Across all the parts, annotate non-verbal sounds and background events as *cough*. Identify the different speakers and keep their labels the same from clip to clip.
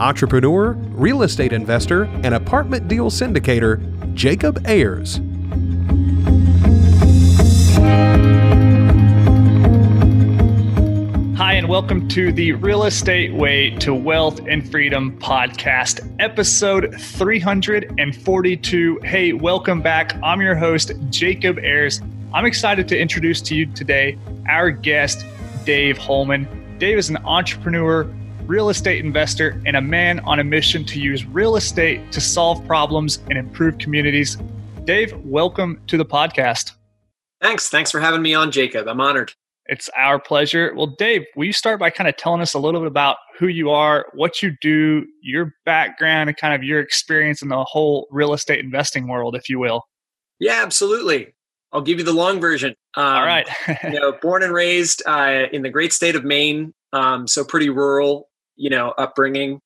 Speaker 1: entrepreneur, real estate investor, and apartment deal syndicator, Jacob Ayers.
Speaker 2: Hi, and welcome to the Real Estate Way to Wealth and Freedom podcast, episode 342. Hey, welcome back. I'm your host, Jacob Ayers. I'm excited to introduce to you today our guest, Dave Holman. Dave is an entrepreneur, real estate investor, and a man on a mission to use real estate to solve problems and improve communities. Dave, welcome to the podcast.
Speaker 3: Thanks. Thanks for having me on, Jacob. I'm honored.
Speaker 2: It's our pleasure. Well, Dave, will you start by kind of telling us a little bit about who you are, what you do, your background, and kind of your experience in the whole real estate investing world, if you will?
Speaker 3: Yeah, absolutely. I'll give you the long version.
Speaker 2: Um, All right.
Speaker 3: you know, born and raised uh, in the great state of Maine, um, so pretty rural you know, upbringing.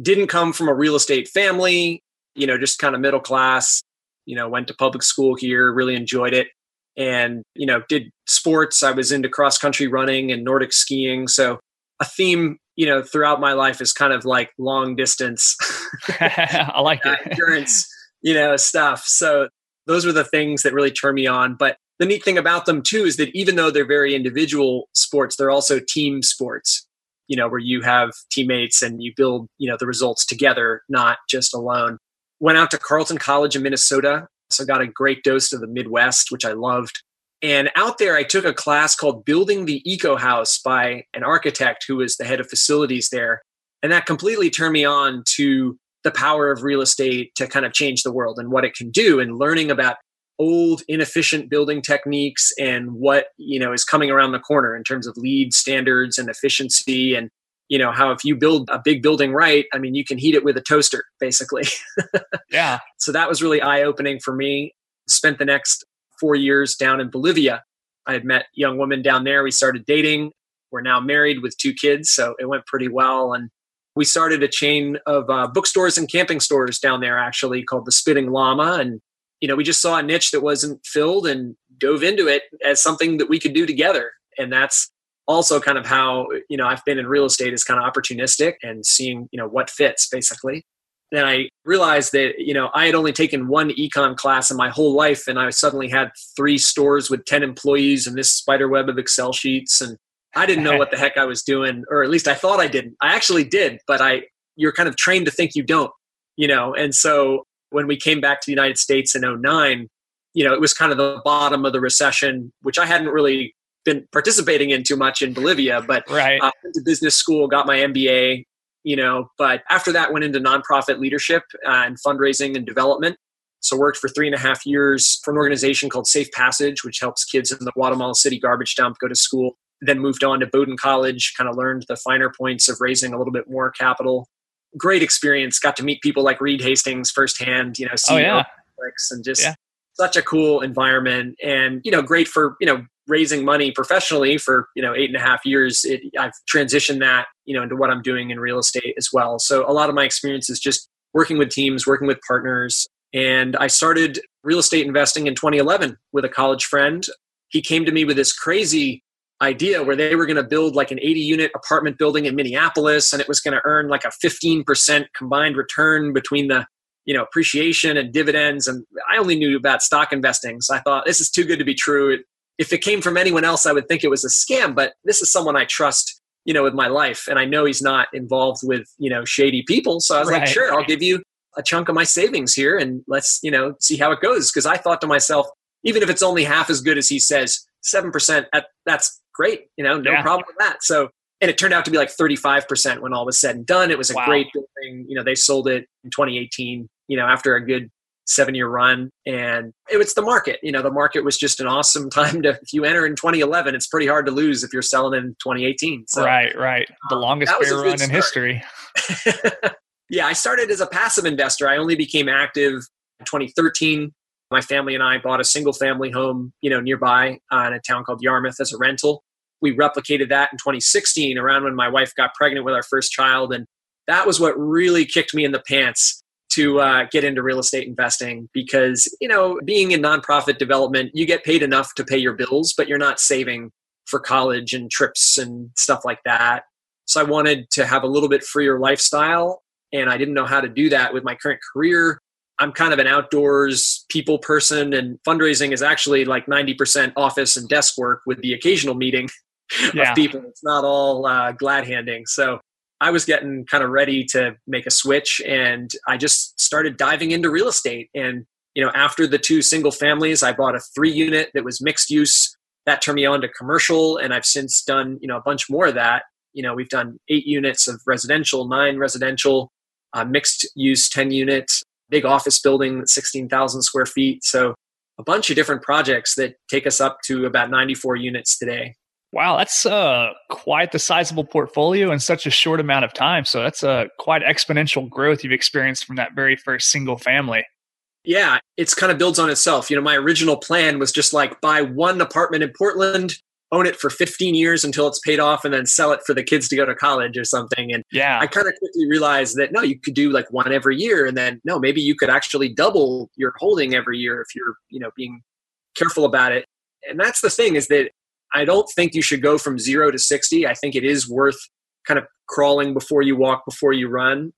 Speaker 3: Didn't come from a real estate family, you know, just kind of middle class, you know, went to public school here, really enjoyed it. And, you know, did sports. I was into cross country running and Nordic skiing. So a theme, you know, throughout my life is kind of like long distance. *laughs* *laughs*
Speaker 2: I like it.
Speaker 3: endurance, you know, stuff. So those were the things that really turned me on. But the neat thing about them too is that even though they're very individual sports, they're also team sports you know, where you have teammates and you build, you know, the results together, not just alone. Went out to Carleton College in Minnesota. So got a great dose of the Midwest, which I loved. And out there, I took a class called Building the Eco House by an architect who was the head of facilities there. And that completely turned me on to the power of real estate to kind of change the world and what it can do and learning about old inefficient building techniques and what you know is coming around the corner in terms of LEED standards and efficiency and you know how if you build a big building right i mean you can heat it with a toaster basically. *laughs*
Speaker 2: Yeah.
Speaker 3: So that was really eye opening for me. Spent the next 4 years down in Bolivia. I had met young woman down there. We started dating. We're now married with two kids so it went pretty well. And we started a chain of uh, bookstores and camping stores down there actually called the spitting llama. And you know, we just saw a niche that wasn't filled and dove into it as something that we could do together. And that's also kind of how, you know, I've been in real estate is kind of opportunistic and seeing, you know, what fits basically. Then I realized that, you know, I had only taken one econ class in my whole life and I suddenly had three stores with 10 employees and this spider web of Excel sheets. And I didn't know *laughs* what the heck I was doing, or at least I thought I didn't. I actually did, but I, you're kind of trained to think you don't, you know, and so when we came back to the United States in 09, you know, it was kind of the bottom of the recession, which I hadn't really been participating in too much in Bolivia, but
Speaker 2: right.
Speaker 3: uh, went to business school, got my MBA, you know, but after that went into nonprofit leadership uh, and fundraising and development. So worked for three and a half years for an organization called Safe Passage, which helps kids in the Guatemala City garbage dump go to school. Then moved on to Bowdoin College, kind of learned the finer points of raising a little bit more capital great experience. Got to meet people like Reed Hastings firsthand, you know,
Speaker 2: CEO oh, yeah.
Speaker 3: and just yeah. such a cool environment. And, you know, great for, you know, raising money professionally for, you know, eight and a half years. It, I've transitioned that, you know, into what I'm doing in real estate as well. So a lot of my experience is just working with teams, working with partners. And I started real estate investing in 2011 with a college friend. He came to me with this crazy idea where they were going to build like an 80 unit apartment building in Minneapolis and it was going to earn like a 15% combined return between the you know appreciation and dividends. And I only knew about stock investing so I thought this is too good to be true. If it came from anyone else I would think it was a scam but this is someone I trust you know with my life and I know he's not involved with you know shady people. So I was right. like sure I'll give you a chunk of my savings here and let's you know see how it goes. Because I thought to myself even if it's only half as good as he says 7% at, that's great. You know, no yeah. problem with that. So, and it turned out to be like 35% when all was said and done. It was a wow. great building. You know, they sold it in 2018, you know, after a good seven year run. And it was the market. You know, the market was just an awesome *laughs* time to, if you enter in 2011, it's pretty hard to lose if you're selling in 2018. So,
Speaker 2: right, right. The um, longest bear run in history. *laughs*
Speaker 3: Yeah, I started as a passive investor. I only became active in 2013. My family and I bought a single family home, you know, nearby uh, in a town called Yarmouth as a rental. We replicated that in 2016, around when my wife got pregnant with our first child, and that was what really kicked me in the pants to uh, get into real estate investing because you know being in nonprofit development you get paid enough to pay your bills but you're not saving for college and trips and stuff like that. So i wanted to have a little bit freer lifestyle and i didn't know how to do that with my current career. I'm kind of an outdoors people person and fundraising is actually like 90% office and desk work with the occasional meeting yeah. of people it's not all uh, glad handing so I was getting kind of ready to make a switch and I just started diving into real estate. And, you know, after the two single families, I bought a three unit that was mixed use. That turned me on to commercial. And I've since done, you know, a bunch more of that. You know, we've done eight units of residential, nine residential, uh, mixed use 10 units, big office building, 16,000 square feet. So a bunch of different projects that take us up to about 94 units today.
Speaker 2: Wow, that's uh, quite the sizable portfolio in such a short amount of time. So that's a uh, quite exponential growth you've experienced from that very first single family.
Speaker 3: Yeah, it's kind of builds on itself. You know, my original plan was just like buy one apartment in Portland, own it for 15 years until it's paid off, and then sell it for the kids to go to college or something. And
Speaker 2: yeah,
Speaker 3: I kind of quickly realized that no, you could do like one every year, and then no, maybe you could actually double your holding every year if you're, you know, being careful about it. And that's the thing is that I don't think you should go from zero to 60. I think it is worth kind of crawling before you walk, before you run.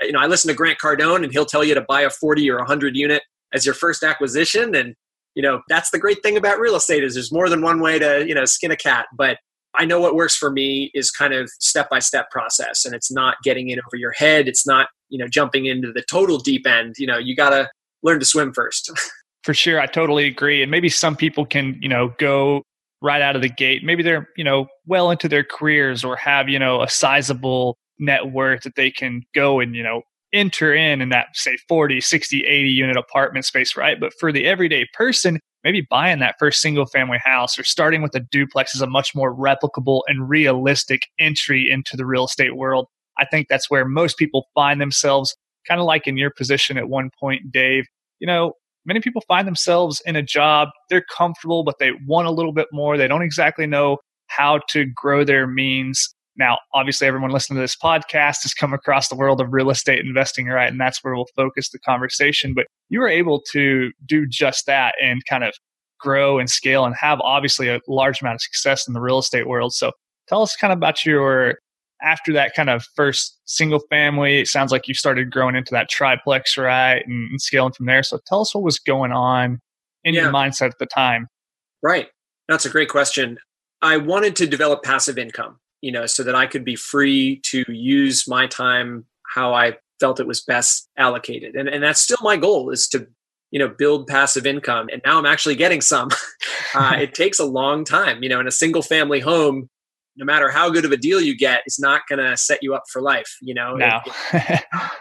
Speaker 3: You know, I listen to Grant Cardone and he'll tell you to buy a 40 or 100 unit as your first acquisition. And, you know, that's the great thing about real estate is there's more than one way to, you know, skin a cat. But I know what works for me is kind of step by step process and it's not getting in over your head. It's not, you know, jumping into the total deep end. You know, you got to learn to swim first. *laughs*
Speaker 2: for sure. I totally agree. And maybe some people can, you know, go right out of the gate. Maybe they're, you know, well into their careers or have, you know, a sizable net worth that they can go and, you know, enter in in that say 40, 60, 80 unit apartment space, right? But for the everyday person, maybe buying that first single family house or starting with a duplex is a much more replicable and realistic entry into the real estate world. I think that's where most people find themselves, kind of like in your position at one point, Dave. You know, many people find themselves in a job, they're comfortable, but they want a little bit more. They don't exactly know how to grow their means. Now, obviously, everyone listening to this podcast has come across the world of real estate investing, right? And that's where we'll focus the conversation. But you were able to do just that and kind of grow and scale and have obviously a large amount of success in the real estate world. So tell us kind of about your after that kind of first single family, it sounds like you started growing into that triplex, right? And, and scaling from there. So tell us what was going on in yeah. your mindset at the time.
Speaker 3: Right. That's a great question. I wanted to develop passive income, you know, so that I could be free to use my time how I felt it was best allocated. And, and that's still my goal is to, you know, build passive income. And now I'm actually getting some. *laughs* uh, it *laughs* takes a long time, you know, in a single family home, no matter how good of a deal you get, it's not going to set you up for life, you know?
Speaker 2: No. *laughs*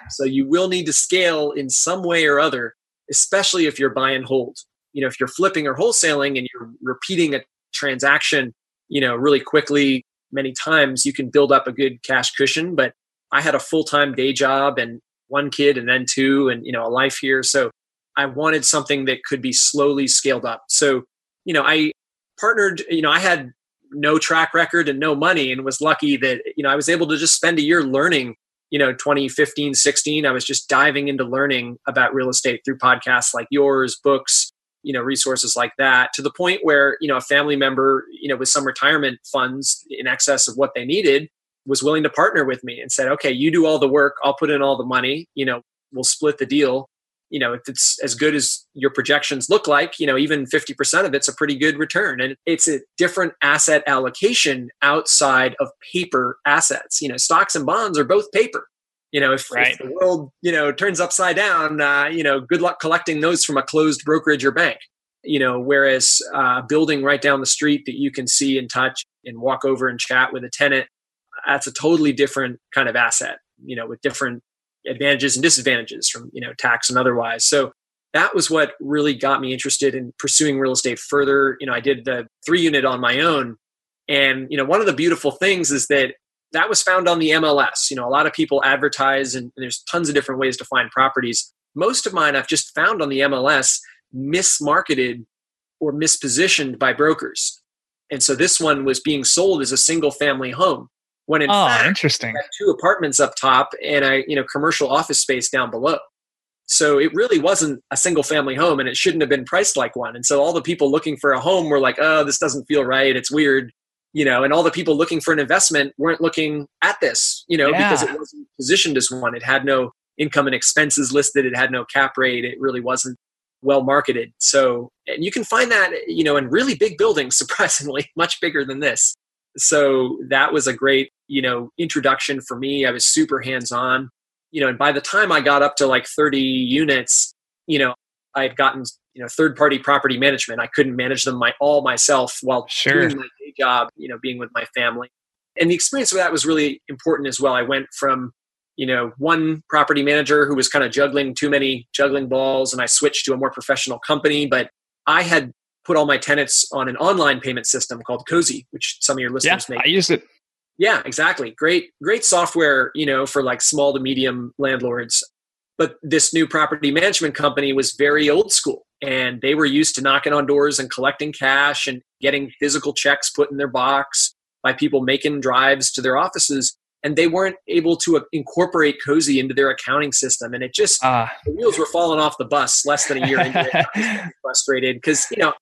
Speaker 3: so you will need to scale in some way or other, especially if you're buy and hold. You know, if you're flipping or wholesaling and you're repeating a transaction, you know, really quickly many times, you can build up a good cash cushion. But I had a full time day job and one kid and then two and, you know, a life here. So I wanted something that could be slowly scaled up. So, you know, I partnered, you know, I had no track record and no money and was lucky that you know i was able to just spend a year learning you know 2015 16 i was just diving into learning about real estate through podcasts like yours books you know resources like that to the point where you know a family member you know with some retirement funds in excess of what they needed was willing to partner with me and said okay you do all the work. I'll put in all the money. You know we'll split the deal you know if it's as good as your projections look like you know even 50% of it's a pretty good return. And it's a different asset allocation outside of paper assets. You know stocks and bonds are both paper. You know if, right. if the world you know turns upside down uh, you know good luck collecting those from a closed brokerage or bank. You know whereas uh, building right down the street that you can see and touch and walk over and chat with a tenant that's a totally different kind of asset you know with different advantages and disadvantages from you know tax and otherwise so that was what really got me interested in pursuing real estate further you know i did the three unit on my own and you know one of the beautiful things is that that was found on the MLS. You know, a lot of people advertise, and there's tons of different ways to find properties. Most of mine I've just found on the MLS mismarketed or mispositioned by brokers. And so this one was being sold as a single family home. When in
Speaker 2: oh,
Speaker 3: fact,
Speaker 2: interesting.
Speaker 3: two apartments up top and a you know commercial office space down below. So it really wasn't a single family home and it shouldn't have been priced like one. And so all the people looking for a home were like, oh, this doesn't feel right. It's weird. You know, and all the people looking for an investment weren't looking at this, you know, yeah. because it wasn't positioned as one. It had no income and expenses listed. It had no cap rate. It really wasn't well marketed. So, and you can find that, you know, in really big buildings, *laughs* surprisingly, much bigger than this. So that was a great, you know, introduction for me. I was super hands on you know, and by the time I got up to like 30 units, you know, I had gotten, you know, third party property management. I couldn't manage them my all myself while
Speaker 2: sure.
Speaker 3: doing my day job, you know, being with my family. And the experience of that was really important as well. I went from, you know, one property manager who was kind of juggling too many juggling balls and I switched to a more professional company, but I had put all my tenants on an online payment system called Cozy, which some of your listeners
Speaker 2: yeah,
Speaker 3: may
Speaker 2: I use it
Speaker 3: yeah, exactly. Great, great software, you know, for like small to medium landlords. But this new property management company was very old school and they were used to knocking on doors and collecting cash and getting physical checks put in their box by people making drives to their offices. And they weren't able to incorporate Cozy into their accounting system. And it just, uh, the wheels were falling off the bus less than a year into it. *laughs* frustrated because, you know,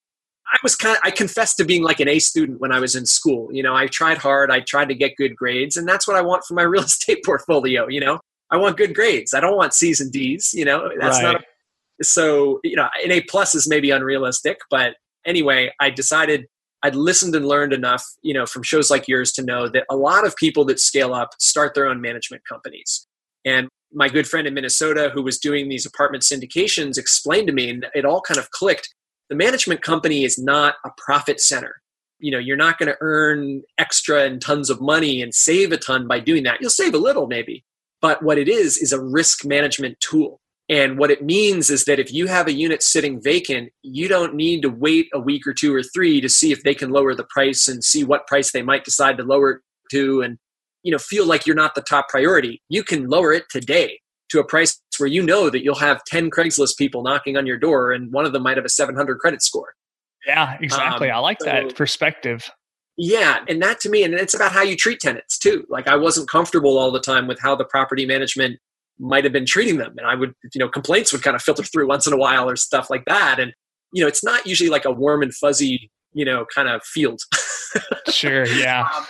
Speaker 3: I was kind of, I confessed to being like an A student when I was in school. You know, I tried hard, I tried to get good grades, and that's what I want for my *laughs* real estate portfolio. You know, I want good grades. I don't want C's and D's. You know, that's right. not. A, so you know, an A plus is maybe unrealistic, but anyway, I decided I'd listened and learned enough, you know, from shows like yours to know that a lot of people that scale up start their own management companies. And my good friend in Minnesota who was doing these apartment syndications explained to me, and it all kind of clicked the management company is not a profit center. You know you're not going to earn extra and tons of money and save a ton by doing that. You'll save a little maybe. But what it is is a risk management tool. And what it means is that if you have a unit sitting vacant you don't need to wait a week or two or three to see if they can lower the price and see what price they might decide to lower it to and you know feel like you're not the top priority. You can lower it today to a price where you know that you'll have 10 Craigslist people knocking on your door and one of them might have a 700 credit score.
Speaker 2: Yeah, exactly. Um, I like so, that perspective.
Speaker 3: Yeah, and that to me, and it's about how you treat tenants too. Like I wasn't comfortable all the time with how the property management might have been treating them, and I would, you know, complaints would kind of filter through once in a while or stuff like that. And you know, it's not usually like a warm and fuzzy, you know, kind of field. *laughs*
Speaker 2: sure. Yeah. Um,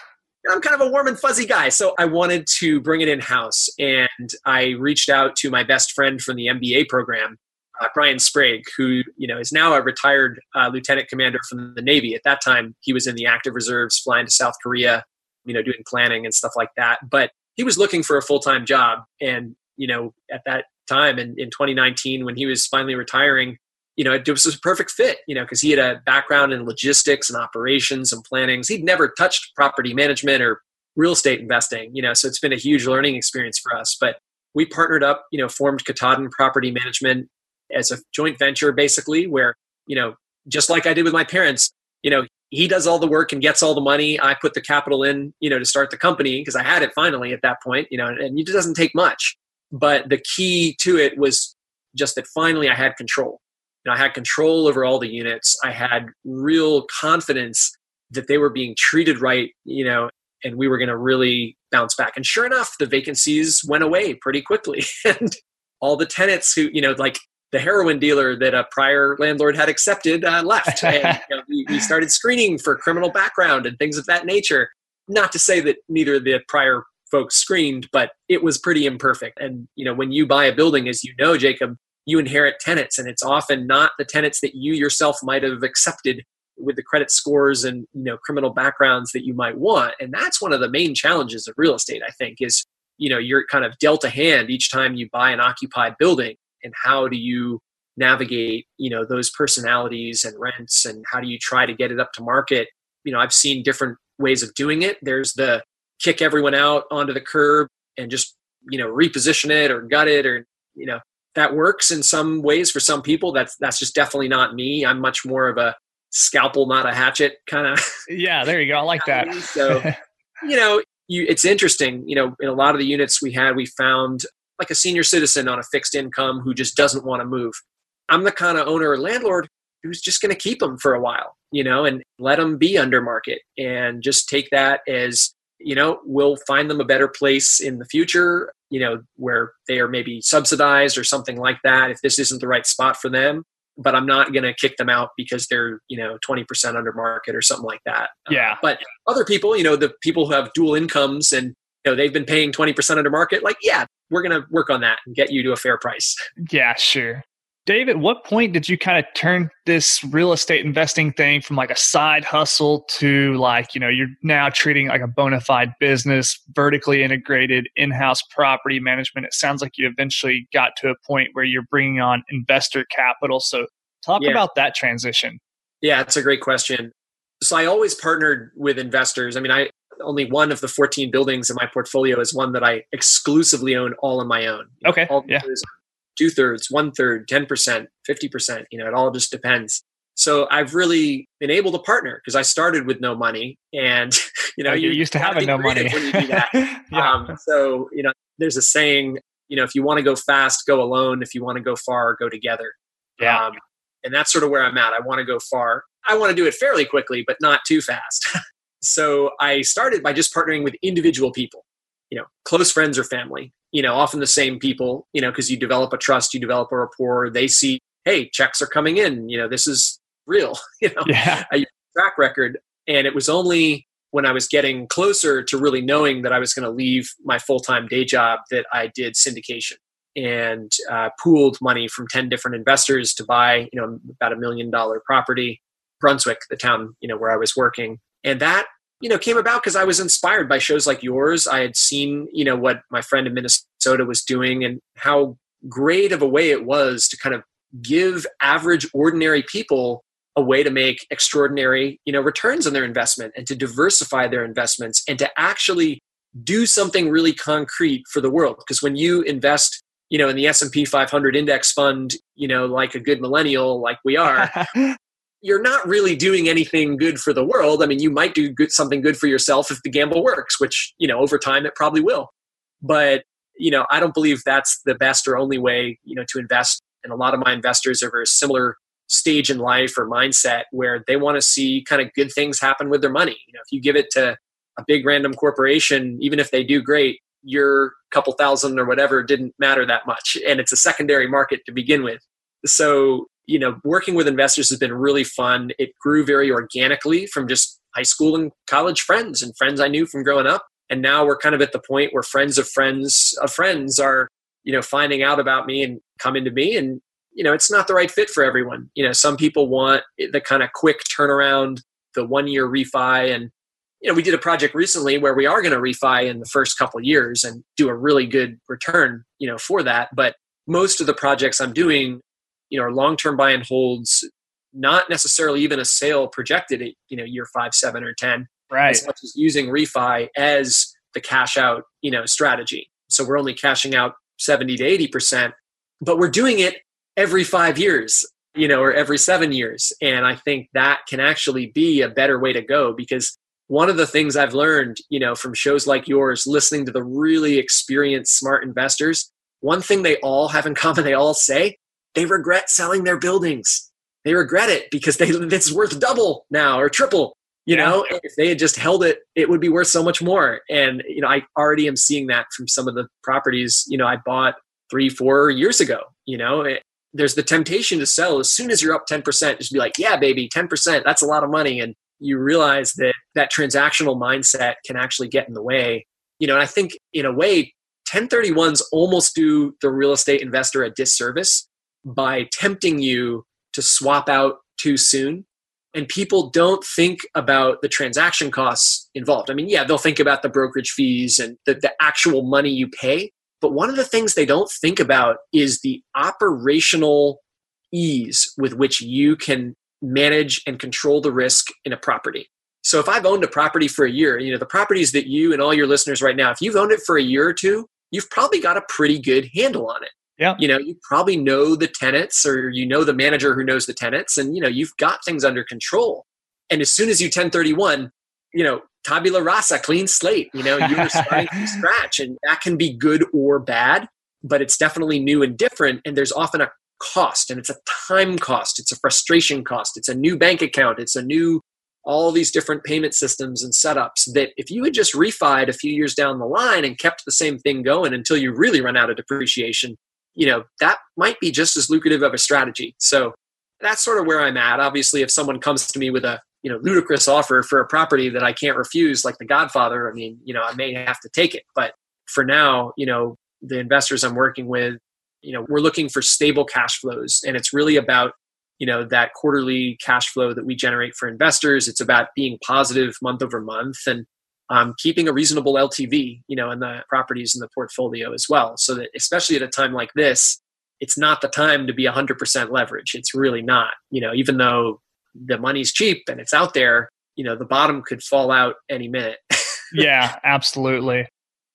Speaker 3: I'm kind of a warm and fuzzy guy, so I wanted to bring it in house. And I reached out to my best friend from the MBA program, uh, Brian Sprague, who you know is now a retired uh, lieutenant commander from the Navy. At that time, he was in the active reserves, flying to South Korea, you know, doing planning and stuff like that. But he was looking for a full time job, and you know, at that time in, in 2019, when he was finally retiring, you know, it was a perfect fit, you know, because he had a background in logistics and operations and plannings. He'd never touched property management or real estate investing, you know, so it's been a huge learning experience for us. But we partnered up, you know, formed Katahdin Property Management as a joint venture, basically, where, you know, just like I did with my parents, you know, he does all the work and gets all the money. I put the capital in, you know, to start the company because I had it finally at that point, you know, and it doesn't take much. But the key to it was just that finally I had control know, I had control over all the units. I had real confidence that they were being treated right, you know, and we were going to really bounce back. And sure enough, the vacancies went away pretty quickly. *laughs* and all the tenants who, you know, like the heroin dealer that a prior landlord had accepted uh, left. *laughs* and you know, we, we started screening for criminal background and things of that nature. Not to say that neither of the prior folks screened, but it was pretty imperfect. And, you know, when you buy a building, as you know, Jacob, you inherit tenants and it's often not the tenants that you yourself might have accepted with the credit scores and you know criminal backgrounds that you might want. And that's one of the main challenges of real estate i think is you know you're kind of dealt a hand each time you buy an occupied building. And how do you navigate you know those personalities and rents and how do you try to get it up to market? You know i've seen different ways of doing it. There's the kick everyone out onto the curb and just you know reposition it or gut it or you know that works in some ways for some people. That's that's just definitely not me. I'm much more of a scalpel, not a hatchet kind of. *laughs*
Speaker 2: Yeah, there you go. I like that.
Speaker 3: so, *laughs* you know, you, it's interesting. You know, in a lot of the units we had, we found like a senior citizen on a fixed income who just doesn't want to move. I'm the kind of owner or landlord who's just going to keep them for a while, you know, and let them be under market and just take that as, you know, we'll find them a better place in the future, you know, where they are maybe subsidized or something like that if this isn't the right spot for them. But I'm not going to kick them out because they're, you know, 20% under market or something like that.
Speaker 2: Yeah.
Speaker 3: Uh, but other people, you know, the people who have dual incomes and, you know, they've been paying 20% under market, like, yeah, we're going to work on that and get you to a fair price.
Speaker 2: Yeah, sure. Dave, at what point did you kind of turn this real estate investing thing from like a side hustle to like, you know, you're now treating like a bona fide business, vertically integrated in house property management? It sounds like you eventually got to a point where you're bringing on investor capital. So, talk yeah. about that transition.
Speaker 3: Yeah, it's a great question. So, I always partnered with investors. I mean, I only one of the 14 buildings in my portfolio is one that I exclusively own all on my own.
Speaker 2: Okay.
Speaker 3: All
Speaker 2: yeah
Speaker 3: two thirds, one third, 10%, 50%. You know, it all just depends. So I've really been able to partner because I started with no money and, *laughs* you know,
Speaker 2: oh, you used to having no money.
Speaker 3: when you do that. *laughs* yeah. um, so, you know, there's a saying, you know, if you want to go fast, go alone. If you want to go far, go together.
Speaker 2: Yeah. Um,
Speaker 3: and that's sort of where I'm at. I want to go far. I want to do it fairly quickly, but not too fast. *laughs* so I started by just partnering with individual people, you know, close friends or family you know, often the same people, you know, because you develop a trust, you develop a rapport. They see, hey, checks are coming in. You know, this is real. *laughs* You know,
Speaker 2: yeah.
Speaker 3: a track record. And it was only when I was getting closer to really knowing that I was going to leave my full time day job that I did syndication and uh, pooled money from 10 different investors to buy, you know, about a million dollar property, Brunswick, the town, you know, where I was working. And that you know came about because I was inspired by shows like yours. I had seen you know what my friend in Minnesota was doing and how great of a way it was to kind of give average ordinary people a way to make extraordinary you know returns on their investment and to diversify their investments and to actually do something really concrete for the world because when you invest you know in the S&P 500 index fund you know like a good millennial like we are *laughs* you're not really doing anything good for the world. I mean, you might do good, something good for yourself if the gamble works, which, you know, over time it probably will. But, you know, I don't believe that's the best or only way, you know, to invest. And a lot of my investors are very similar stage in life or mindset where they want to see kind of good things happen with their money. You know, if you give it to a big random corporation, even if they do great, your couple thousand or whatever didn't matter that much. And it's a secondary market to begin with. So you know, working with investors has been really fun. It grew very organically from just high school and college friends and friends I knew from growing up. And now we're kind of at the point where friends of friends of friends are, you know, finding out about me and coming to me. And, you know, it's not the right fit for everyone. You know, some people want the kind of quick turnaround, the one year refi. And, you know, we did a project recently where we are going to refi in the first couple years and do a really good return, you know, for that. But most of the projects I'm doing you know, our long-term buy and holds, not necessarily even a sale projected at, you know, year five, seven, or 10.
Speaker 2: Right.
Speaker 3: As much as using refi as the cash out, you know, strategy. So we're only cashing out 70 to 80%, but we're doing it every five years, you know, or every seven years. And I think that can actually be a better way to go because one of the things I've learned, you know, from shows like yours, listening to the really experienced, smart investors, one thing they all have in common, they all say, they regret selling their buildings. They regret it because they *laughs* it's worth double now or triple. You yeah. know, if they had just held it, it would be worth so much more. And you know, I already am seeing that from some of the properties you know I bought three, four years ago. You know, it, there's the temptation to sell as soon as you're up 10%. Just be like, yeah, baby, 10%. That's a lot of money, and you realize that that transactional mindset can actually get in the way. You know, and I think in a way, 1031s almost do the real estate investor a disservice by tempting you to swap out too soon. And people don't think about the transaction costs involved. I mean, yeah, they'll think about the brokerage fees and the, the actual money you pay. But one of the things they don't think about is the operational ease with which you can manage and control the risk in a property. So if I've owned a property for a year, you know, the properties that you and all your listeners right now, if you've owned it for a year or two, you've probably got a pretty good handle on it.
Speaker 2: Yeah.
Speaker 3: You know, you probably know the tenants or you know the manager who knows the tenants and you know, you've got things under control. And as soon as you 1031, you know, tabula rasa, clean slate. You know, you were starting from *laughs* scratch, and that can be good or bad, but it's definitely new and different. And there's often a cost, and it's a time cost, it's a frustration cost, it's a new bank account, it's a new all these different payment systems and setups that if you had just refied a few years down the line and kept the same thing going until you really run out of depreciation, you know, that might be just as lucrative of a strategy. So that's sort of where I'm at. Obviously, if someone comes to me with a you know ludicrous offer for a property that I can't refuse, like The Godfather, I mean, you know, I may have to take it. But for now, you know, the investors I'm working with, you know, we're looking for stable cash flows, and it's really about you know that quarterly cash flow that we generate for investors. It's about being positive month over month and um, keeping a reasonable LTV, you know, in the properties in the portfolio as well. So that especially at a time like this, it's not the time to be 100% leverage. It's really not. You know, even though the money's cheap and it's out there, you know, the bottom could fall out any minute. *laughs*
Speaker 2: yeah, absolutely.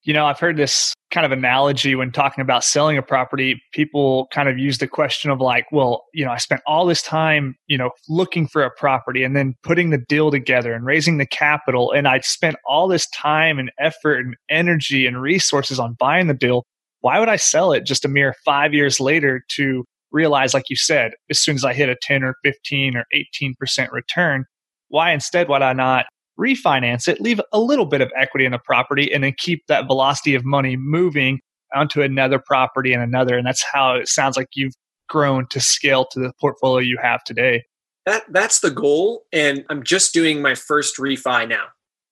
Speaker 2: You know, I've heard this kind of analogy when talking about selling a property. People kind of use the question of like, well, you know, I spent all this time, you know, looking for a property and then putting the deal together and raising the capital. And I spent all this time and effort and energy and resources on buying the deal why would I sell it just a mere five years later to realize, like you said, as soon as I hit a 10 or 15 or 18% return, why instead would I not refinance it, leave a little bit of equity in the property, and then keep that velocity of money moving onto another property and another? And that's how it sounds like you've grown to scale to the portfolio you have today.
Speaker 3: That that's the goal, and I'm just doing my first refi now.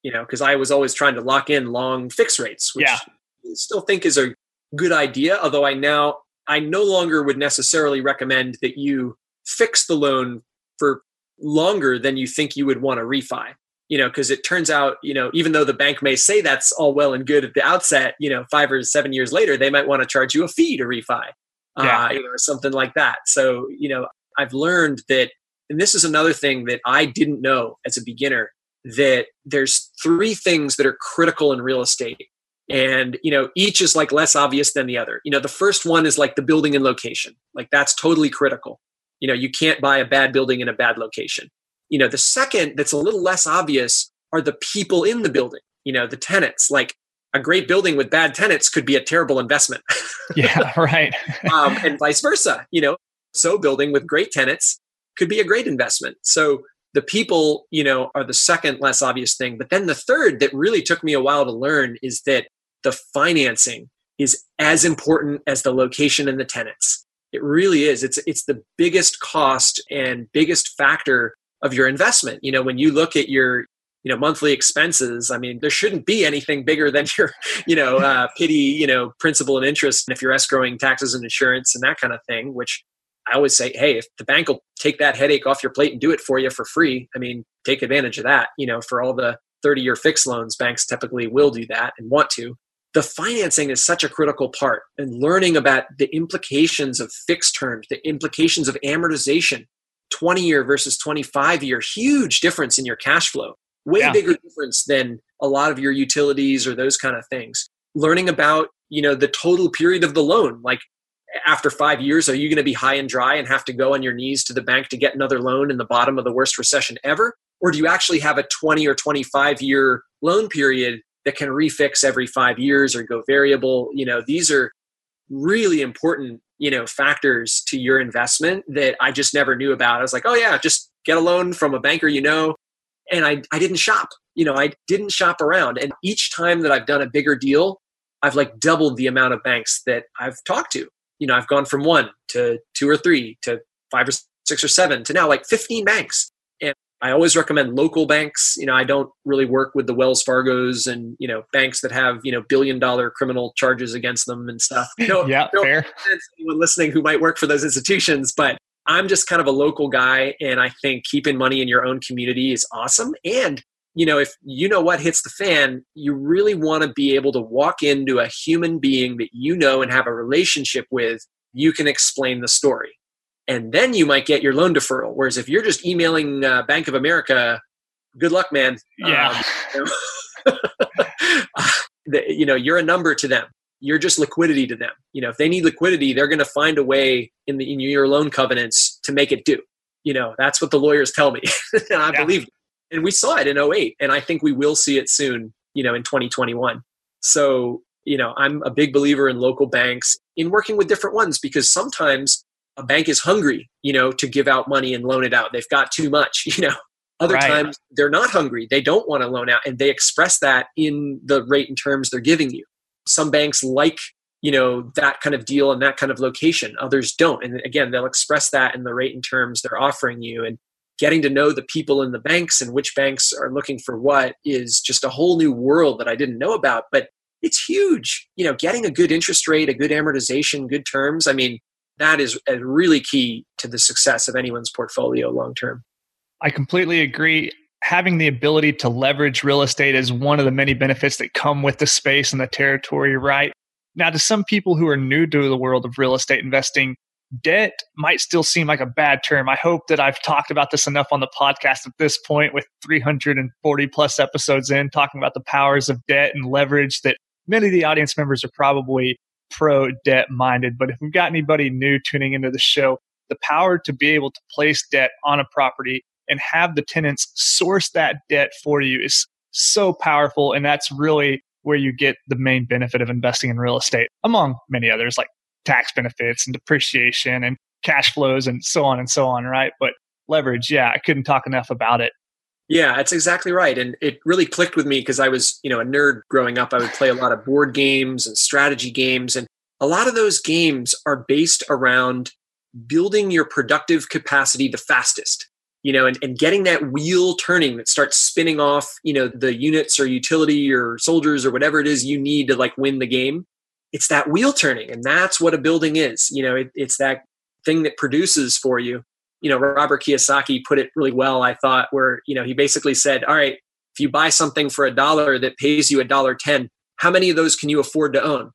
Speaker 3: You know, because I was always trying to lock in long fixed rates, which yeah. I still think is a good idea. Although I now I no longer would necessarily recommend that you fix the loan for longer than you think you would want to refi. You know, because it turns out, you know, even though the bank may say that's all well and good at the outset, you know, five or seven years later, they might want to charge you a fee to refi, yeah. uh, you know, or something like that. So, you know, I've learned that, and this is another thing that I didn't know as a beginner, that there's three things that are critical in real estate. And you know each is like less obvious than the other. You know the first one is like the building and location. Like that's totally critical. You know you can't buy a bad building in a bad location you know the second that's a little less obvious are the people in the building you know the tenants. Like a great building with bad tenants could be a terrible investment. *laughs*
Speaker 2: Yeah right.
Speaker 3: Um, and vice versa you know so building with great tenants could be a great investment. So the people you know are the second less obvious thing. But then the third that really took me a while to learn is that the financing is as important as the location and the tenants. It really is. It's it's the biggest cost and biggest factor of your investment. You know, when you look at your you know monthly expenses i mean there shouldn't be anything bigger than *laughs* your you know uh, PITI you know principal and interest and if you're escrowing taxes and insurance and that kind of thing which i always say hey if the bank will take that headache off your plate and do it for you for free i mean take advantage of that you know for all the 30 year fixed loans banks typically will do that and want to the financing is such a critical part and learning about the implications of fixed terms, the implications of amortization, 20 year versus 25 year, huge difference in your cash flow. Way yeah. bigger difference than a lot of your utilities or those kind of things. Learning about, you know, the total period of the loan, like after five years, are you going to be high and dry and have to go on your knees to the bank to get another loan in the bottom of the worst recession ever? Or do you actually have a 20 or 25 year loan period that can refix every five years or go variable. You know, these are really important, you know, factors to your investment that I just never knew about. I was like, oh yeah, just get a loan from a banker you know. And I, I didn't shop. You know, I didn't shop around. And each time that I've done a bigger deal, I've like doubled the amount of banks that I've talked to. You know, I've gone from one to two or three to five or six or seven to now like 15 banks. I always recommend local banks. You know, I don't really work with the Wells Fargo's and you know banks that have you know billion dollar criminal charges against them and stuff.
Speaker 2: No, yeah, no fair.
Speaker 3: Anyone listening who might work for those institutions, but I'm just kind of a local guy, and I think keeping money in your own community is awesome. And you know, if you know what hits the fan, you really want to be able to walk into a human being that you know and have a relationship with. You can explain the story and then you might get your loan deferral. Whereas if you're just emailing uh, Bank of America, good luck, man.
Speaker 2: Yeah.
Speaker 3: Um, you, know, *laughs* you know, you're a number to them. You're just liquidity to them. You know, if they need liquidity, they're going to find a way in the in your loan covenants to make it do. You know, that's what the lawyers tell me, *laughs* and I yeah. believe. And we saw it in 08, and I think we will see it soon, you know, in 2021. So, you know, I'm a big believer in local banks in working with different ones because sometimes a bank is hungry, you know, to give out money and loan it out. They've got too much, *laughs* you know. Other right. times they're not hungry. They don't want to loan out and they express that in the rate and terms they're giving you. Some banks like, you know, that kind of deal and that kind of location. Others don't. And again, they'll express that in the rate and terms they're offering you. And getting to know the people in the banks and which banks are looking for what is just a whole new world that I didn't know about. But it's huge. You know, getting a good interest rate, a good amortization, good terms. I mean, that is really key to the success of anyone's portfolio long term.
Speaker 2: I completely agree. Having the ability to leverage real estate is one of the many benefits that come with the space and the territory, right? Now, to some people who are new to the world of real estate investing, debt might still seem like a bad term. I hope that I've talked about this enough on the podcast at this point with 340 plus episodes in talking about the powers of debt and leverage that many of the audience members are probably pro debt minded. But if we've got anybody new tuning into the show, the power to be able to place debt on a property and have the tenants source that debt for you is so powerful. And that's really where you get the main benefit of investing in real estate, among many others like tax benefits and depreciation and cash flows and so on and so on, right? But leverage, yeah, I couldn't talk enough about it.
Speaker 3: Yeah, that's exactly right. And it really clicked with me because I was, you know, a nerd growing up. I would play a lot of board games and strategy games. And a lot of those games are based around building your productive capacity the fastest, you know, and, and getting that wheel turning that starts spinning off, you know, the units or utility or soldiers or whatever it is you need to like win the game. It's that wheel turning. And that's what a building is. You know, it, it's that thing that produces for you you know, Robert Kiyosaki put it really well, I thought, where, you know, he basically said, all right, if you buy something for a dollar that pays you a dollar 10, how many of those can you afford to own?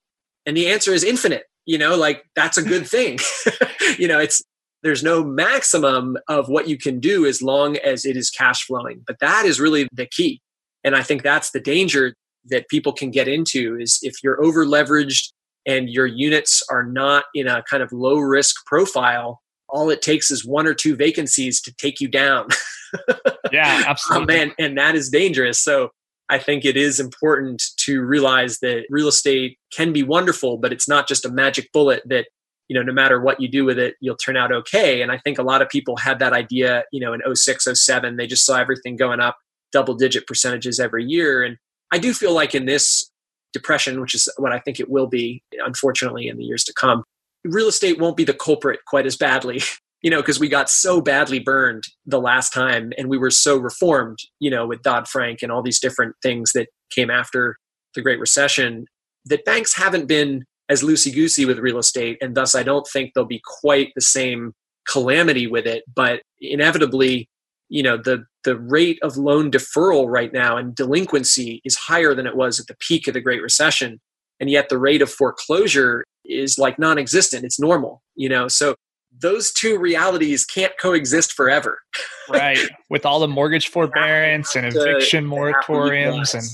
Speaker 3: And the answer is infinite. You know, like that's a good thing. *laughs* you know, it's, there's no maximum of what you can do as long as it is cash flowing. But that is really the key. And I think that's the danger that people can get into is if you're over leveraged and your units are not in a kind of low risk profile, all it takes is one or two vacancies to take you down. *laughs*
Speaker 2: yeah, *laughs* absolutely.
Speaker 3: um, and, and that is dangerous. So I think it is important to realize that real estate can be wonderful, but it's not just a magic bullet that, you know, no matter what you do with it, you'll turn out okay. And I think a lot of people had that idea, you know, in 06, 07, they just saw everything going up double digit percentages every year. And I do feel like in this depression, which is what I think it will be, unfortunately, in the years to come, real estate won't be the culprit quite as badly *laughs* you know because we got so badly burned the last time and we were so reformed you know with dodd-frank and all these different things that came after the great recession that banks haven't been as loosey goosey with real estate. And thus i don't think there'll be quite the same calamity with it. But inevitably you know the the rate of loan deferral right now and delinquency is higher than it was at the peak of the great recession and yet the rate of foreclosure is like non-existent. It's normal you know? So those two realities can't coexist forever. *laughs*
Speaker 2: Right. With all the mortgage forbearance and eviction moratoriums and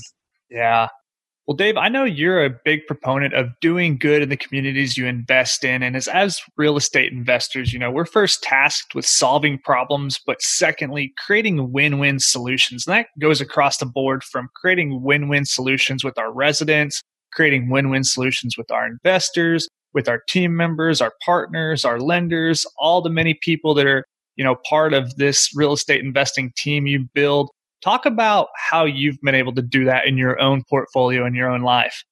Speaker 2: yeah. Well dave i know you're a big proponent of doing good in the communities you invest in and as as real estate investors you know we're first tasked with solving problems but secondly creating win-win solutions. And that goes across the board from creating win-win solutions with our residents creating win win solutions with our investors, with our team members, our partners, our lenders, all the many people that are, you know, part of this real estate investing team you build. Talk about how you've been able to do that in your own portfolio in your own life.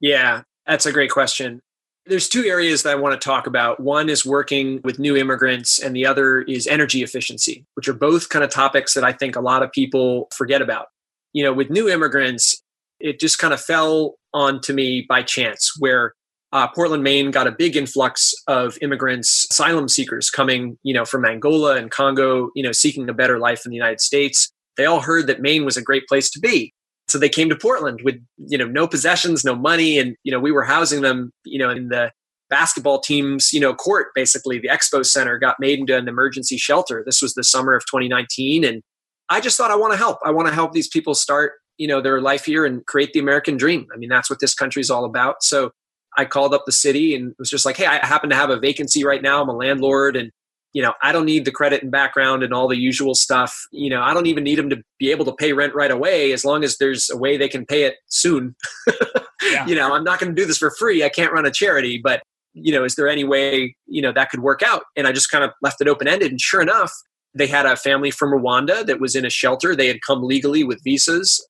Speaker 3: Yeah, that's a great question. There's two areas that I want to talk about. One is working with new immigrants, and the other is energy efficiency, which are both kind of topics that I think a lot of people forget about. You know, with new immigrants, it just kind of fell onto me by chance where uh, Portland, Maine got a big influx of immigrants, asylum seekers coming, you know, from Angola and Congo, you know, seeking a better life in the United States. They all heard that Maine was a great place to be. So they came to Portland with, you know, no possessions, no money. And, you know, we were housing them, you know, in the basketball team's, you know, court, basically. The expo center got made into an emergency shelter. This was the summer of 2019. And I just thought I want to help. I want to help these people start you know their life here and create the american dream i mean that's what this country is all about so i called up the city and was just like hey i happen to have a vacancy right now i'm a landlord and you know, I don't need the credit and background and all the usual stuff. You know, I don't even need them to be able to pay rent right away as long as there's a way they can pay it soon. *laughs* yeah. You know, I'm not going to do this for free. I can't run a charity, but you know, is there any way, you know, that could work out? And I just kind of left it open ended. And sure enough, they had a family from Rwanda that was in a shelter. They had come legally with visas.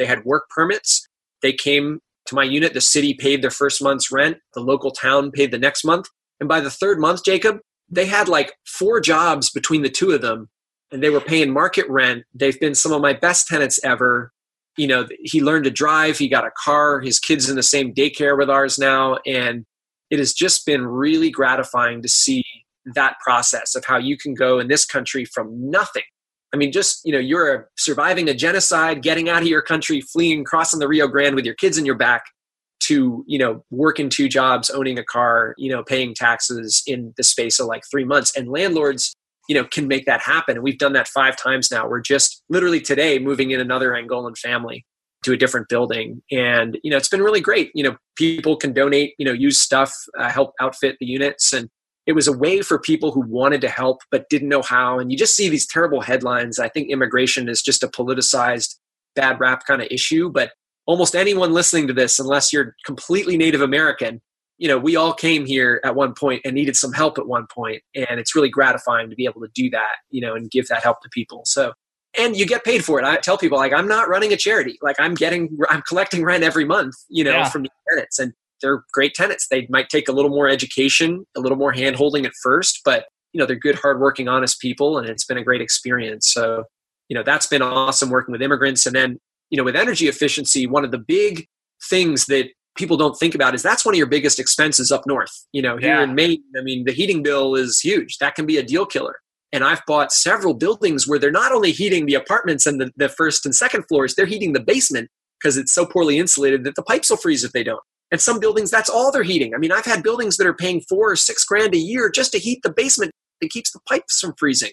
Speaker 3: They had work permits. They came to my unit. The city paid their first month's rent. The local town paid the next month. And by the third month, Jacob, they had like four jobs between the two of them and they were paying market rent. They've been some of my best tenants ever. You know, he learned to drive, he got a car, his kids in the same daycare with ours now. And it has just been really gratifying to see that process of how you can go in this country from nothing. I mean, just, you know, you're surviving a genocide, getting out of your country, fleeing, crossing the Rio Grande with your kids in your back to, you know, working two jobs, owning a car, you know, paying taxes in the space of like three months. And landlords, you know, can make that happen. And we've done that five times now. We're just literally today moving in another Angolan family to a different building and you know it's been really great you know people can donate you know use stuff uh, help outfit the units and it was a way for people who wanted to help but didn't know how and you just see these terrible headlines i think immigration is just a politicized bad rap kind of issue but almost anyone listening to this unless you're completely native american you know we all came here at one point and needed some help at one point and it's really gratifying to be able to do that you know and give that help to people so and you get paid for it. I tell people like I'm not running a charity. Like I'm getting I'm collecting rent every month, you know, yeah. from the tenants and they're great tenants. They might take a little more education, a little more hand holding at first, but you know, they're good, hardworking, honest people and it's been a great experience. So, you know, that's been awesome working with immigrants. And then, you know, with energy efficiency, one of the big things that people don't think about is that's one of your biggest expenses up north. You know, here yeah. in Maine, I mean, the heating bill is huge. That can be a deal killer. And I've bought several buildings where they're not only heating the apartments and the, the first and second floors, they're heating the basement because it's so poorly insulated that the pipes will freeze if they don't. And some buildings, that's all they're heating. I mean, I've had buildings that are paying four or six grand a year just to heat the basement that keeps the pipes from freezing.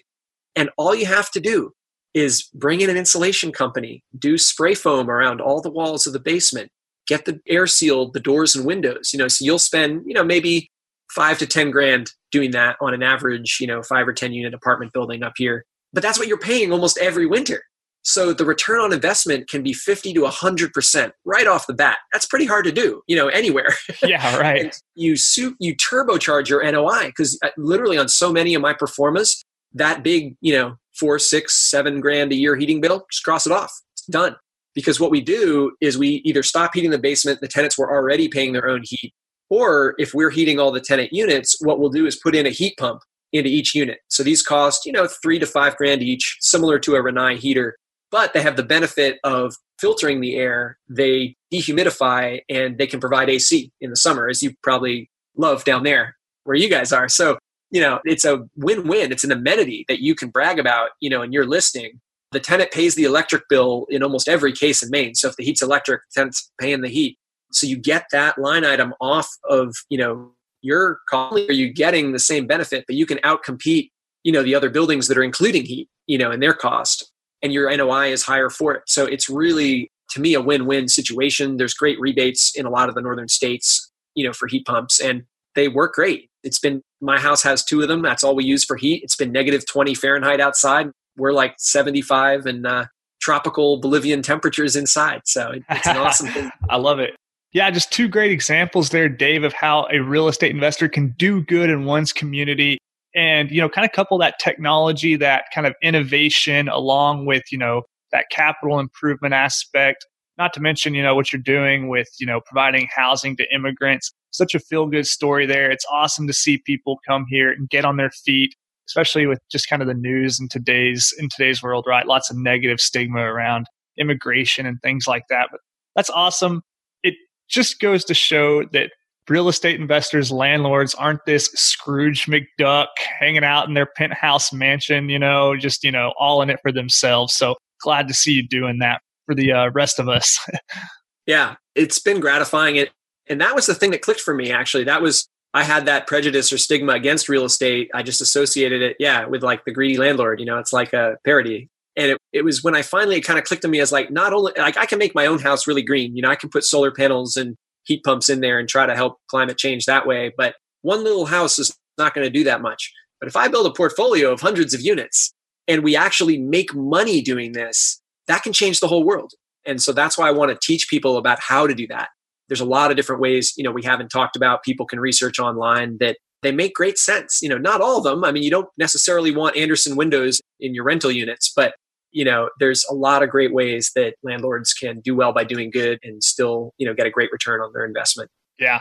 Speaker 3: And all you have to do is bring in an insulation company, do spray foam around all the walls of the basement, get the air sealed, the doors and windows. You know, so you'll spend, you know, maybe five to 10 grand doing that on an average, you know, five or 10 unit apartment building up here. But that's what you're paying almost every winter. So the return on investment can be 50 to 100% right off the bat. That's pretty hard to do, you know, anywhere. *laughs*
Speaker 2: Yeah, right.
Speaker 3: you su- you turbocharge your NOI because uh, literally on so many of my pro formas, that big, you know, four, six, seven grand a year heating bill, just cross it off. It's done. Because what we do is we either stop heating the basement, the tenants were already paying their own heat, or if we're heating all the tenant units, what we'll do is put in a heat pump into each unit. So these cost, you know, three to five grand each, similar to a Rinnai heater, but they have the benefit of filtering the air. They dehumidify and they can provide AC in the summer, as you probably love down there where you guys are. So, you know, it's a win-win. It's an amenity that you can brag about, you know, in your listing. The tenant pays the electric bill in almost every case in Maine. So if the heat's electric, the tenant's paying the heat. So you get that line item off of, you know, your calling, are you getting the same benefit, but you can outcompete, you know, the other buildings that are including heat, you know, in their cost and your NOI is higher for it. So it's really, to me, a win-win situation. There's great rebates in a lot of the northern states, you know, for heat pumps and they work great. It's been, my house has two of them. That's all we use for heat. It's been negative 20 Fahrenheit outside. We're like 75 and, uh, tropical Bolivian temperatures inside. So it's an *laughs* awesome thing.
Speaker 2: I love it. Yeah, just two great examples there, Dave, of how a real estate investor can do good in one's community and, you know, kind of couple that technology, that kind of innovation along with, you know, that capital improvement aspect. Not to mention, you know, what you're doing with, you know, providing housing to immigrants. Such a feel good story there. It's awesome to see people come here and get on their feet, especially with just kind of the news in today's in today's world, right? Lots of negative stigma around immigration and things like that. But that's awesome It just goes to show that real estate investors, landlords aren't this Scrooge McDuck hanging out in their penthouse mansion, you know, just, you know, all in it for themselves. So glad to see you doing that for the uh, rest of us. *laughs*
Speaker 3: yeah, it's been gratifying. It, and that was the thing that clicked for me, actually. That was, I had that prejudice or stigma against real estate. I just associated it, yeah, with like the greedy landlord. You know, it's like a parody and it, it was when i finally kind of clicked on me as like not only like i can make my own house really green you know i can put solar panels and heat pumps in there and try to help climate change that way but one little house is not going to do that much But if I build a portfolio of hundreds of units and we actually make money doing this, that can change the whole world. And so that's why I want to teach people about how to do that. There's a lot of different ways, you know, we haven't talked about people can research online that they make great sense. You know, not all of them. I mean, you don't necessarily want Andersen windows in your rental units, but you know, there's a lot of great ways that landlords can do well by doing good and still, you know, get a great return on their investment.
Speaker 2: Yeah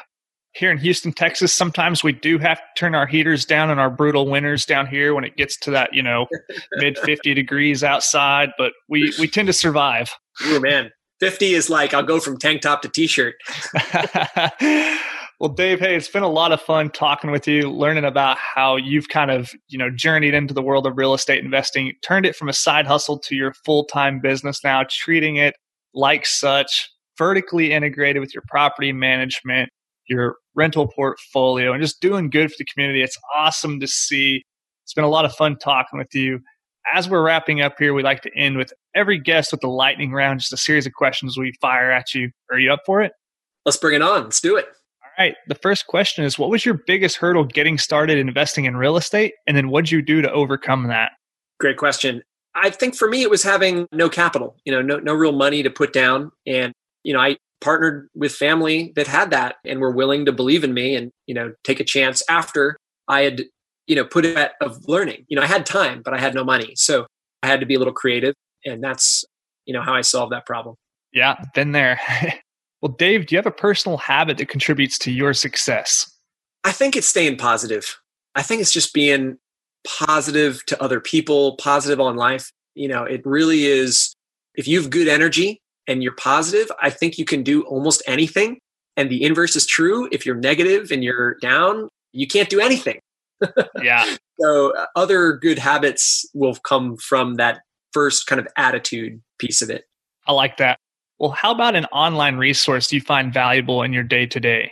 Speaker 2: here in Houston, Texas, sometimes we do have to turn our heaters down in our brutal winters down here when it gets to that, you know, *laughs* mid 50 degrees outside, but we, we tend to survive.
Speaker 3: Oh, man. 50 is like, I'll go from tank top to t shirt. *laughs*
Speaker 2: well, Dave, hey, it's been a lot of fun talking with you, learning about how you've kind of, you know, journeyed into the world of real estate investing, turned it from a side hustle to your full time business now, treating it like such, vertically integrated with your property management your rental portfolio and just doing good for the community. It's awesome to see. It's been a lot of fun talking with you. As we're wrapping up here, we like to end with every guest with the lightning round, just a series of questions we fire at you. Are you up for it?
Speaker 3: Let's bring it on. Let's do it.
Speaker 2: All right. The first question is What was your biggest hurdle getting started investing in real estate? And then what'd you do to overcome that?
Speaker 3: Great question. I think for me, it was having no capital, you know, no, no real money to put down. And, you know, I, partnered with family that had that and were willing to believe in me and you know take a chance after i had you know put it of learning you know i had time but i had no money so i had to be a little creative and that's you know how i solved that problem
Speaker 2: yeah been there *laughs* well dave do you have a personal habit that contributes to your success
Speaker 3: i think it's staying positive i think it's just being positive to other people positive on life you know it really is if you have good energy and you're positive, I think you can do almost anything. And the inverse is true. If you're negative and you're down, you can't do anything. *laughs*
Speaker 2: yeah.
Speaker 3: So uh, other good habits will come from that first kind of attitude piece of it.
Speaker 2: I like that. Well, how about an online resource you find valuable in your day to day?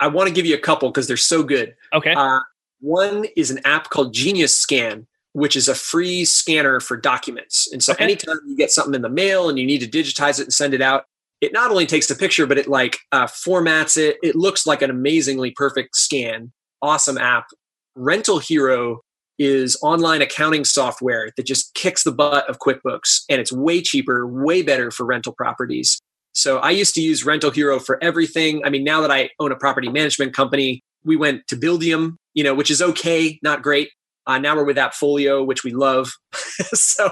Speaker 3: I want to give you a couple because they're so good.
Speaker 2: Okay. Uh,
Speaker 3: one is an app called Genius Scan, which is a free scanner for documents. And so okay. anytime you get something in the mail and you need to digitize it and send it out, it not only takes the picture, but it like uh, formats it. It looks like an amazingly perfect scan. Awesome app. Rental Hero is online accounting software that just kicks the butt of QuickBooks and it's way cheaper, way better for rental properties. So I used to use Rental Hero for everything. I mean, now that I own a property management company, we went to Buildium, you know, which is okay, not great. Uh, now we're with Appfolio, which we love. *laughs* so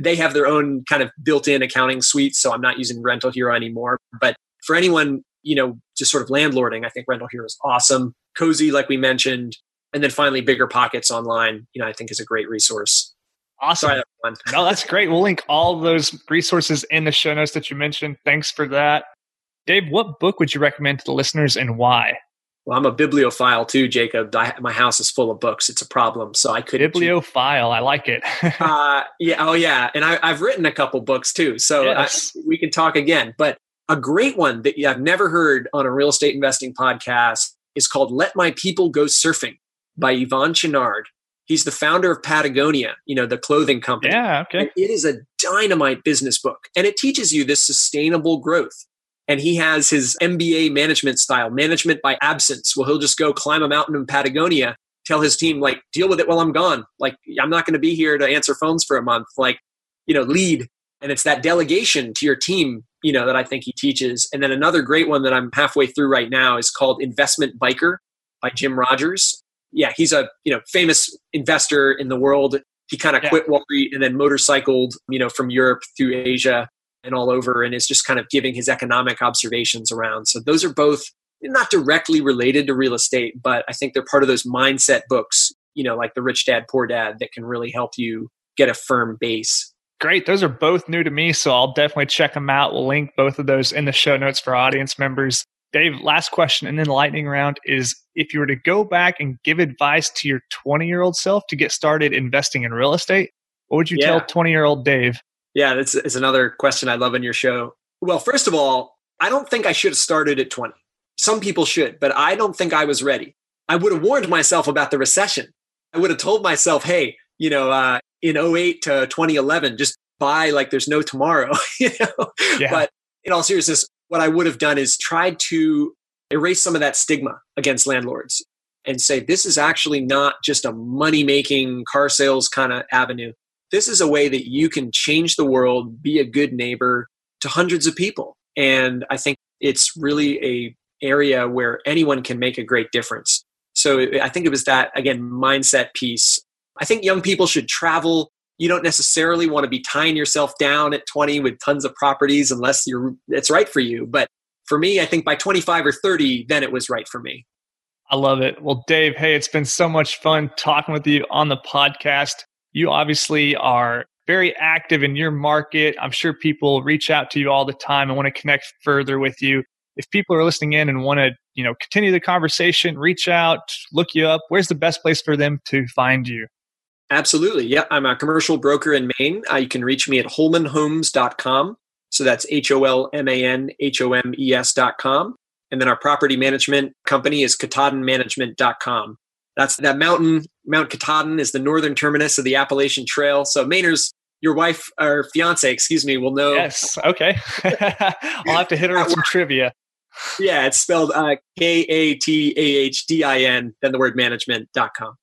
Speaker 3: they have their own kind of built-in accounting suite. So I'm not using Rental Hero anymore. But for anyone, you know, just sort of landlording, I think Rental Hero is awesome. Cozy, like we mentioned, and then finally Bigger Pockets online. You know, I think is a great resource.
Speaker 2: Awesome. Sorry, that no, that's great. We'll link all those resources in the show notes that you mentioned. Thanks for that. Dave, what book would you recommend to the listeners and why?
Speaker 3: Well, I'm a bibliophile too, Jacob. I, my house is full of books. It's a problem, so I could
Speaker 2: bibliophile. I like it. *laughs*
Speaker 3: uh, yeah. Oh, yeah. And I, have written a couple books too, so yes. I, we can talk again. But a great one that I've never heard on a real estate investing podcast is called "Let My People Go Surfing" by Yvon Chouinard. He's the founder of Patagonia, you know, the clothing company.
Speaker 2: Yeah. Okay.
Speaker 3: And it is a dynamite business book, and it teaches you this sustainable growth and he has his MBA management style, management by absence. Well, he'll just go climb a mountain in Patagonia, tell his team, like, deal with it while I'm gone. Like, I'm not going to be here to answer phones for a month. Like, you know, lead. And it's that delegation to your team, you know, that I think he teaches. And then another great one that I'm halfway through right now is called Investment Biker by Jim Rogers. Yeah, he's a, you know, famous investor in the world. He kind of yeah. quit Wall Street and then motorcycled, you know, from Europe through Asia and all over and is just kind of giving his economic observations around. So those are both not directly related to real estate, but I think they're part of those mindset books, you know, like the Rich Dad Poor Dad that can really help you get a firm base.
Speaker 2: Great. Those are both new to me, so I'll definitely check them out. We'll link both of those in the show notes for audience members. Dave, last question and then lightning round is if you were to go back and give advice to your 20 year old self to get started investing in real estate, what would you yeah. tell 20 year old Dave?
Speaker 3: Yeah, that's is another question I love in your show. Well, first of all, I don't think I should have started at 20. Some people should, but I don't think I was ready. I would have warned myself about the recession. I would have told myself, hey, you know, uh, in 08 to 2011, just buy like there's no tomorrow. *laughs* you know? Yeah. But in all seriousness, what I would have done is tried to erase some of that stigma against landlords. and say, this is actually not just a money making car sales kind of avenue. This is a way that you can change the world, be a good neighbor to hundreds of people. And I think it's really a area where anyone can make a great difference. So I think it was that, again, mindset piece. I think young people should travel. You don't necessarily want to be tying yourself down at 20 with tons of properties unless you're it's right for you. But for me, I think by 25 or 30, then it was right for me.
Speaker 2: I love it. Well, Dave, hey, it's been so much fun talking with you on the podcast. You obviously are very active in your market. I'm sure people reach out to you all the time and want to connect further with you. If people are listening in and want to, you know, continue the conversation, reach out, look you up, where's the best place for them to find you?
Speaker 3: Absolutely. Yeah, I'm a commercial broker in Maine. Uh, you can reach me at holmanhomes.com. So that's H O L M A N H O M E S.com. And then our property management company is katahdinmanagement.com. That's that mountain, Mount Katahdin is the northern terminus of the Appalachian Trail. So Mainers, your wife or fiance, excuse me, will know.
Speaker 2: Yes. Okay. *laughs* I'll have to hit her with some trivia.
Speaker 3: Yeah, it's spelled uh, K A T A H D I N, then the word management.com.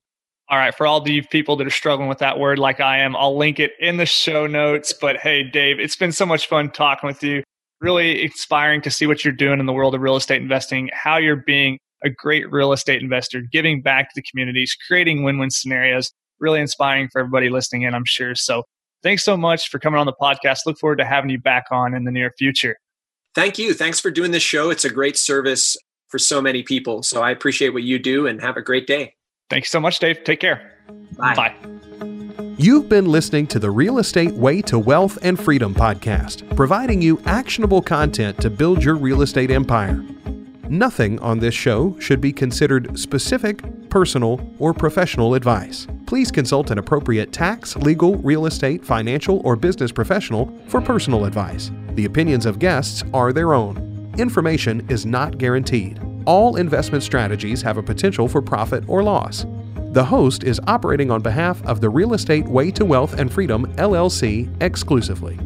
Speaker 2: All right, for all the people that are struggling with that word like I am, I'll link it in the show notes. But hey, Dave, it's been so much fun talking with you. Really inspiring to see what you're doing in the world of real estate investing, how you're being a great real estate investor, giving back to the communities, creating win win scenarios. Really inspiring for everybody listening in, I'm sure. So thanks so much for coming on the podcast. Look forward to having you back on in the near future.
Speaker 3: Thank you. Thanks for doing this show. It's a great service for so many people. So I appreciate what you do and have a great day.
Speaker 2: Thanks so much, Dave. Take care.
Speaker 3: Bye.
Speaker 2: Bye.
Speaker 1: You've been listening to the Real Estate Way to Wealth and Freedom podcast, providing you actionable content to build your real estate empire. Nothing on this show should be considered specific, personal, or professional advice. Please consult an appropriate tax, legal, real estate, financial, or business professional for personal advice. The opinions of guests are their own. Information is not guaranteed. All investment strategies have a potential for profit or loss. The host is operating on behalf of the Real Estate Way to Wealth and Freedom LLC exclusively.